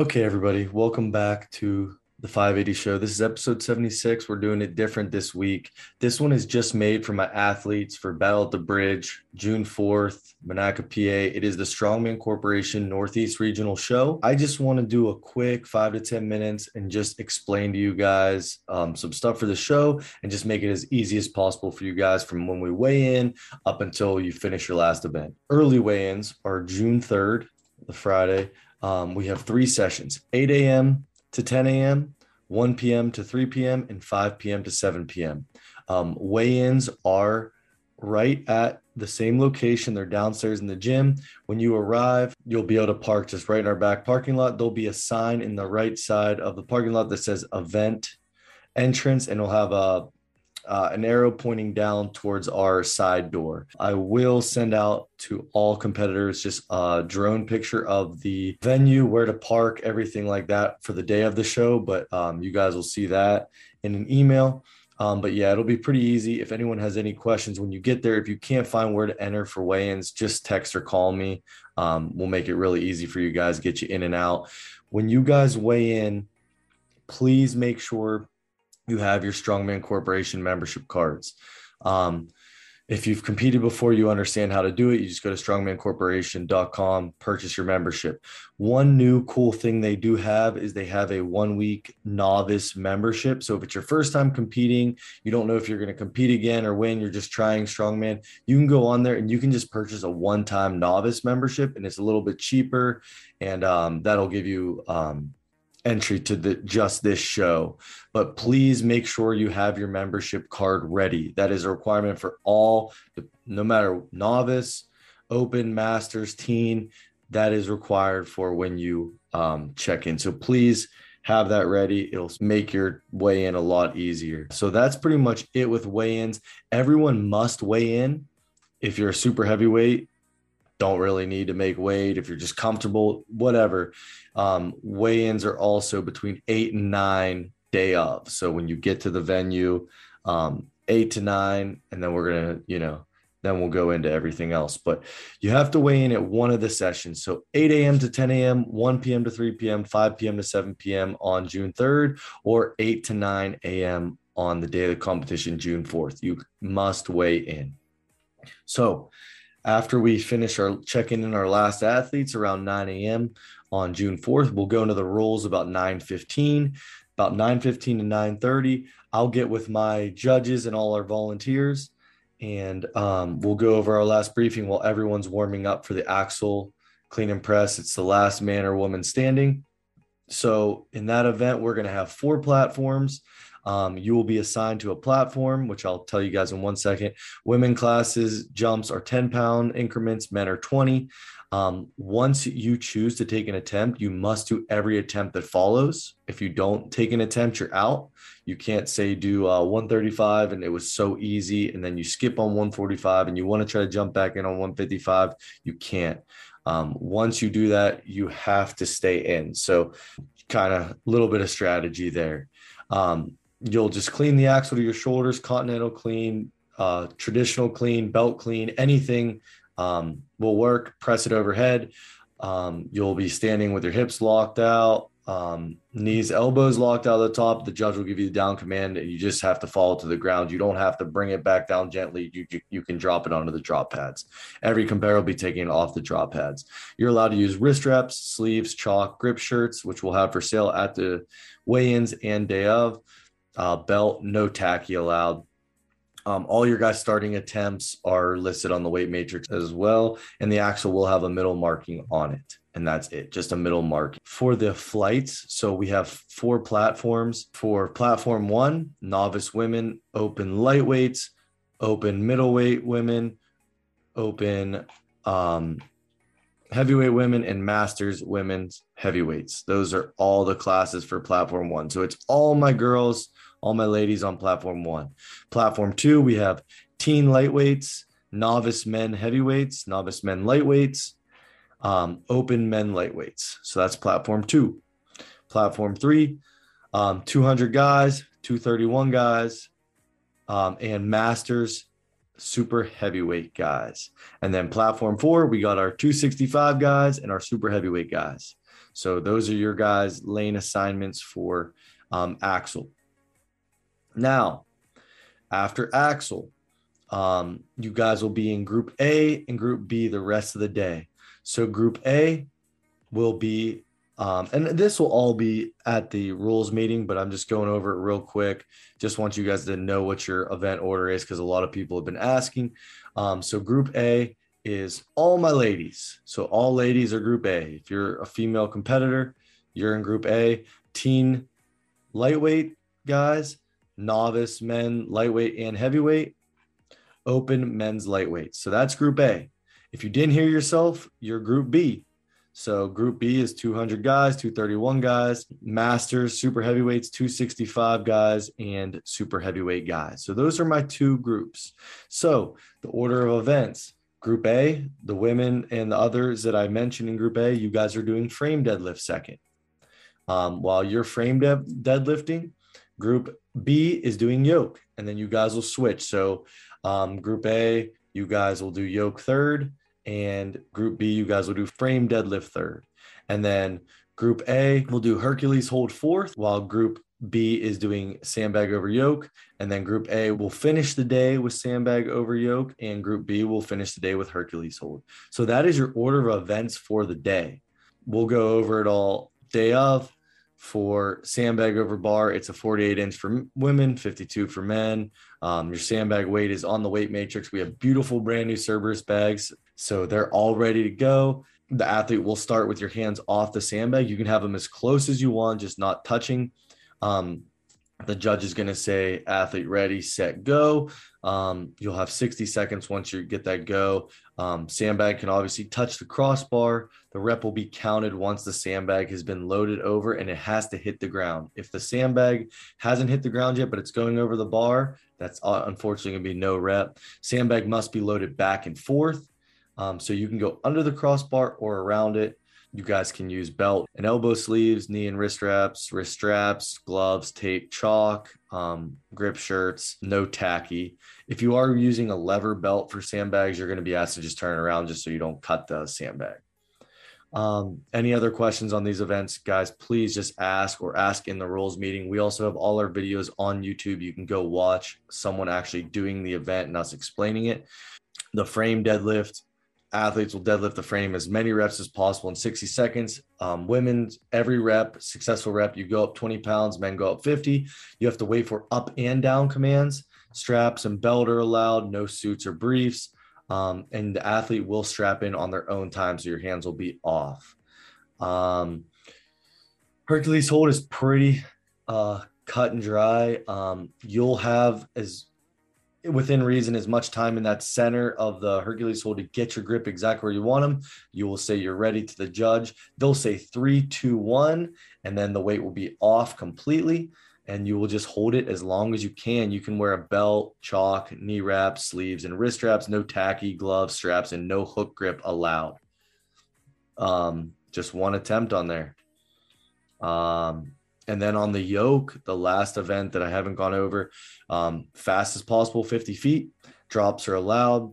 Okay, everybody, welcome back to the 580 show. This is episode 76. We're doing it different this week. This one is just made for my athletes for Battle at the Bridge, June 4th, Monaca, PA. It is the Strongman Corporation Northeast Regional Show. I just want to do a quick five to 10 minutes and just explain to you guys um, some stuff for the show and just make it as easy as possible for you guys from when we weigh in up until you finish your last event. Early weigh ins are June 3rd, the Friday. Um, we have three sessions 8 a.m to 10 a.m., 1 p.m. to 3 p.m., and 5 p.m. to 7 p.m. Um, weigh ins are right at the same location. They're downstairs in the gym. When you arrive, you'll be able to park just right in our back parking lot. There'll be a sign in the right side of the parking lot that says event entrance, and it'll have a uh, an arrow pointing down towards our side door. I will send out to all competitors just a drone picture of the venue, where to park, everything like that for the day of the show. But um, you guys will see that in an email. Um, but yeah, it'll be pretty easy. If anyone has any questions when you get there, if you can't find where to enter for weigh-ins, just text or call me. Um, we'll make it really easy for you guys, get you in and out. When you guys weigh in, please make sure you have your Strongman Corporation membership cards. Um, if you've competed before, you understand how to do it. You just go to strongmancorporation.com, purchase your membership. One new cool thing they do have is they have a one week novice membership. So if it's your first time competing, you don't know if you're going to compete again or when you're just trying strongman, you can go on there and you can just purchase a one time novice membership and it's a little bit cheaper. And um, that'll give you um, entry to the just this show but please make sure you have your membership card ready. That is a requirement for all no matter novice open masters teen that is required for when you um, check in. So please have that ready. It'll make your weigh in a lot easier. So that's pretty much it with weigh-ins. Everyone must weigh in if you're a super heavyweight don't really need to make weight if you're just comfortable whatever. Um, weigh-ins are also between eight and nine day of. So when you get to the venue um, eight to nine and then we're gonna you know then we'll go into everything else. But you have to weigh in at one of the sessions. So 8 a.m to 10 a.m 1 p.m to 3 p.m 5 p.m to 7 p.m on june 3rd or 8 to 9 a.m on the day of the competition june 4th you must weigh in. So after we finish our checking in our last athletes around 9 a.m. on June 4th, we'll go into the rules about 9:15. About 9:15 to 9:30, I'll get with my judges and all our volunteers, and um, we'll go over our last briefing while everyone's warming up for the axle clean and press. It's the last man or woman standing. So in that event, we're going to have four platforms. Um, you will be assigned to a platform, which I'll tell you guys in one second. Women classes jumps are 10 pound increments, men are 20. Um, once you choose to take an attempt, you must do every attempt that follows. If you don't take an attempt, you're out. You can't say do uh, 135 and it was so easy, and then you skip on 145 and you want to try to jump back in on 155. You can't. Um, once you do that, you have to stay in. So, kind of a little bit of strategy there. Um, you'll just clean the axle to your shoulders, continental clean, uh, traditional clean, belt clean, anything um, will work. Press it overhead. Um, you'll be standing with your hips locked out, um, knees, elbows locked out of the top. The judge will give you the down command, and you just have to fall to the ground. You don't have to bring it back down gently. You, you, you can drop it onto the drop pads. Every compare will be taken off the drop pads. You're allowed to use wrist wraps, sleeves, chalk, grip shirts, which we'll have for sale at the weigh-ins and day of uh, belt, no tacky allowed. Um, all your guys' starting attempts are listed on the weight matrix as well, and the axle will have a middle marking on it. And that's it, just a middle mark. For the flights, so we have four platforms. For platform one, novice women, open lightweights, open middleweight women, open um, heavyweight women and masters women's heavyweights. Those are all the classes for platform one. So it's all my girls, all my ladies on platform one. Platform two, we have teen lightweights, novice men heavyweights, novice men lightweights, um, open men lightweights. So that's platform two. Platform three, um, 200 guys, 231 guys, um, and masters super heavyweight guys. And then platform four, we got our 265 guys and our super heavyweight guys. So those are your guys' lane assignments for um, Axle. Now, after Axle, um, you guys will be in Group A and Group B the rest of the day. So Group A will be um, and this will all be at the rules meeting, but I'm just going over it real quick. Just want you guys to know what your event order is because a lot of people have been asking. Um, so, Group A is all my ladies. So, all ladies are Group A. If you're a female competitor, you're in Group A. Teen lightweight guys, novice men, lightweight and heavyweight, open men's lightweight. So, that's Group A. If you didn't hear yourself, you're Group B. So Group B is 200 guys, 231 guys, Masters, super heavyweights, 265 guys, and super heavyweight guys. So those are my two groups. So the order of events. Group A, the women and the others that I mentioned in Group A, you guys are doing frame deadlift second. Um, while you're frame de- deadlifting, Group B is doing yoke, and then you guys will switch. So, um, Group A, you guys will do yoke third and group B, you guys will do frame deadlift third. And then group A will do Hercules hold fourth, while group B is doing sandbag over yoke. And then group A will finish the day with sandbag over yoke, and group B will finish the day with Hercules hold. So that is your order of events for the day. We'll go over it all day of. For sandbag over bar, it's a 48 inch for women, 52 for men. Um, your sandbag weight is on the weight matrix. We have beautiful brand new Cerberus bags so they're all ready to go. The athlete will start with your hands off the sandbag. You can have them as close as you want, just not touching. Um, the judge is going to say athlete ready set go. Um, you'll have 60 seconds once you get that go. Um, sandbag can obviously touch the crossbar. The rep will be counted once the sandbag has been loaded over and it has to hit the ground. If the sandbag hasn't hit the ground yet but it's going over the bar that's uh, unfortunately going to be no rep. Sandbag must be loaded back and forth. Um, so you can go under the crossbar or around it. You guys can use belt and elbow sleeves, knee and wrist wraps, wrist straps, gloves, tape, chalk, um, grip shirts, no tacky. If you are using a lever belt for sandbags, you're going to be asked to just turn around just so you don't cut the sandbag. Um, any other questions on these events, guys, please just ask or ask in the rules meeting. We also have all our videos on YouTube. You can go watch someone actually doing the event and us explaining it. The frame deadlift, athletes will deadlift the frame as many reps as possible in 60 seconds. Um, women, every rep, successful rep, you go up 20 pounds, men go up 50. You have to wait for up and down commands. Straps and belt are allowed, no suits or briefs. Um, and the athlete will strap in on their own time, so your hands will be off. Um, Hercules hold is pretty uh, cut and dry. Um, you'll have as within reason as much time in that center of the Hercules hold to get your grip exactly where you want them. You will say you're ready to the judge. They'll say three, two, one, and then the weight will be off completely. And you will just hold it as long as you can. You can wear a belt, chalk, knee wraps, sleeves, and wrist straps, no tacky, gloves, straps, and no hook grip allowed. Um, just one attempt on there. Um, and then on the yoke, the last event that I haven't gone over, um, fast as possible, 50 feet. Drops are allowed.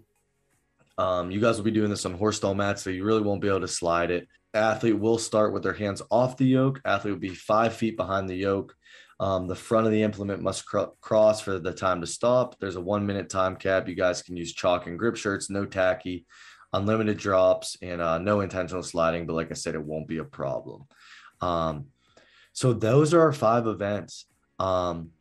Um, you guys will be doing this on horse stall mats, so you really won't be able to slide it. Athlete will start with their hands off the yoke. Athlete will be five feet behind the yoke. Um, the front of the implement must cr- cross for the time to stop. There's a one minute time cap. You guys can use chalk and grip shirts, no tacky, unlimited drops, and uh, no intentional sliding. But like I said, it won't be a problem. Um, so those are our five events. Um,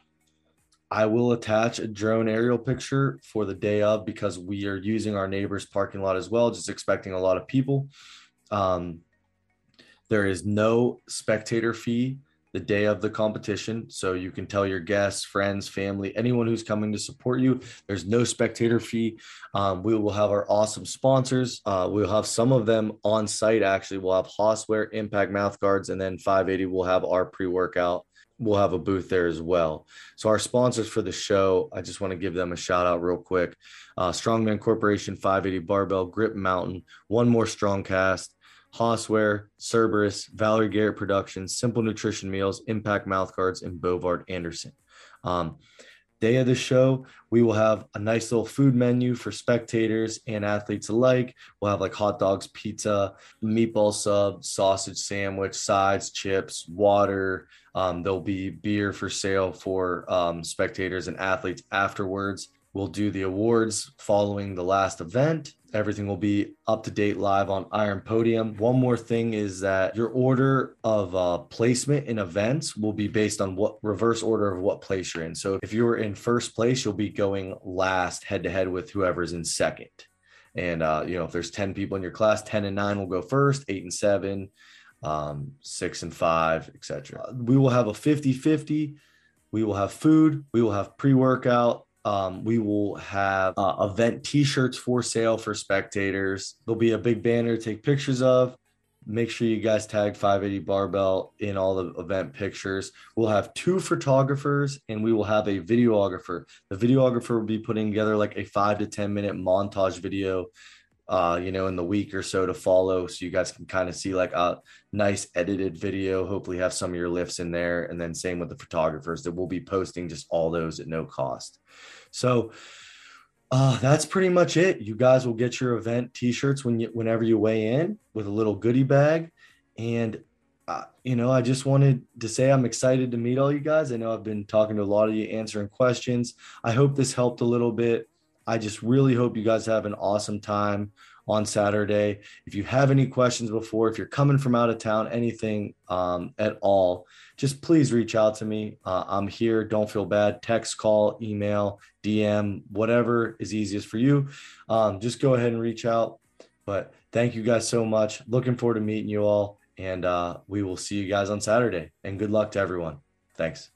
I will attach a drone aerial picture for the day of because we are using our neighbor's parking lot as well, just expecting a lot of people. Um, there is no spectator fee the day of the competition. So you can tell your guests, friends, family, anyone who's coming to support you. There's no spectator fee. Um, we will have our awesome sponsors. Uh, we'll have some of them on site. Actually, we'll have Hosswear, Impact Mouth Guards, and then 580 will have our pre workout. We'll have a booth there as well. So our sponsors for the show, I just want to give them a shout out real quick. Uh, Strongman Corporation, 580 Barbell, Grip Mountain, One More Strongcast, Hosswear, Cerberus, Valerie Garrett Productions, Simple Nutrition Meals, Impact Mouthguards, and Bovard Anderson. Um, day of the show, we will have a nice little food menu for spectators and athletes alike. We'll have like hot dogs, pizza, meatball sub, sausage sandwich, sides, chips, water. Um, there'll be beer for sale for um, spectators and athletes afterwards. We'll do the awards following the last event. Everything will be up to date live on Iron Podium. One more thing is that your order of uh, placement in events will be based on what reverse order of what place you're in. So if you're in first place, you'll be going last head to head with whoever's in second. And uh, you know, if there's 10 people in your class, 10 and 9 will go first, 8 and 7, um, 6 and 5, etc. We will have a 50-50. We will have food, we will have pre-workout, um, we will have uh, event T-shirts for sale for spectators. There'll be a big banner to take pictures of. Make sure you guys tag 580 Barbell in all the event pictures. We'll have two photographers and we will have a videographer. The videographer will be putting together like a five to 10 minute montage video uh, you know, in the week or so to follow. So you guys can kind of see like a nice edited video, hopefully have some of your lifts in there. And then same with the photographers that we'll be posting just all those at no cost. So uh, that's pretty much it. You guys will get your event t-shirts when you, whenever you weigh in with a little goodie bag. And, uh, you know, I just wanted to say I'm excited to meet all you guys. I know I've been talking to a lot of you answering questions. I hope this helped a little bit. I just really hope you guys have an awesome time on Saturday. If you have any questions before, if you're coming from out of town, anything um, at all, just please reach out to me. Uh, I'm here. Don't feel bad. Text, call, email, DM, whatever is easiest for you. Um, just go ahead and reach out. But thank you guys so much. Looking forward to meeting you all. And uh, we will see you guys on Saturday. And good luck to everyone. Thanks.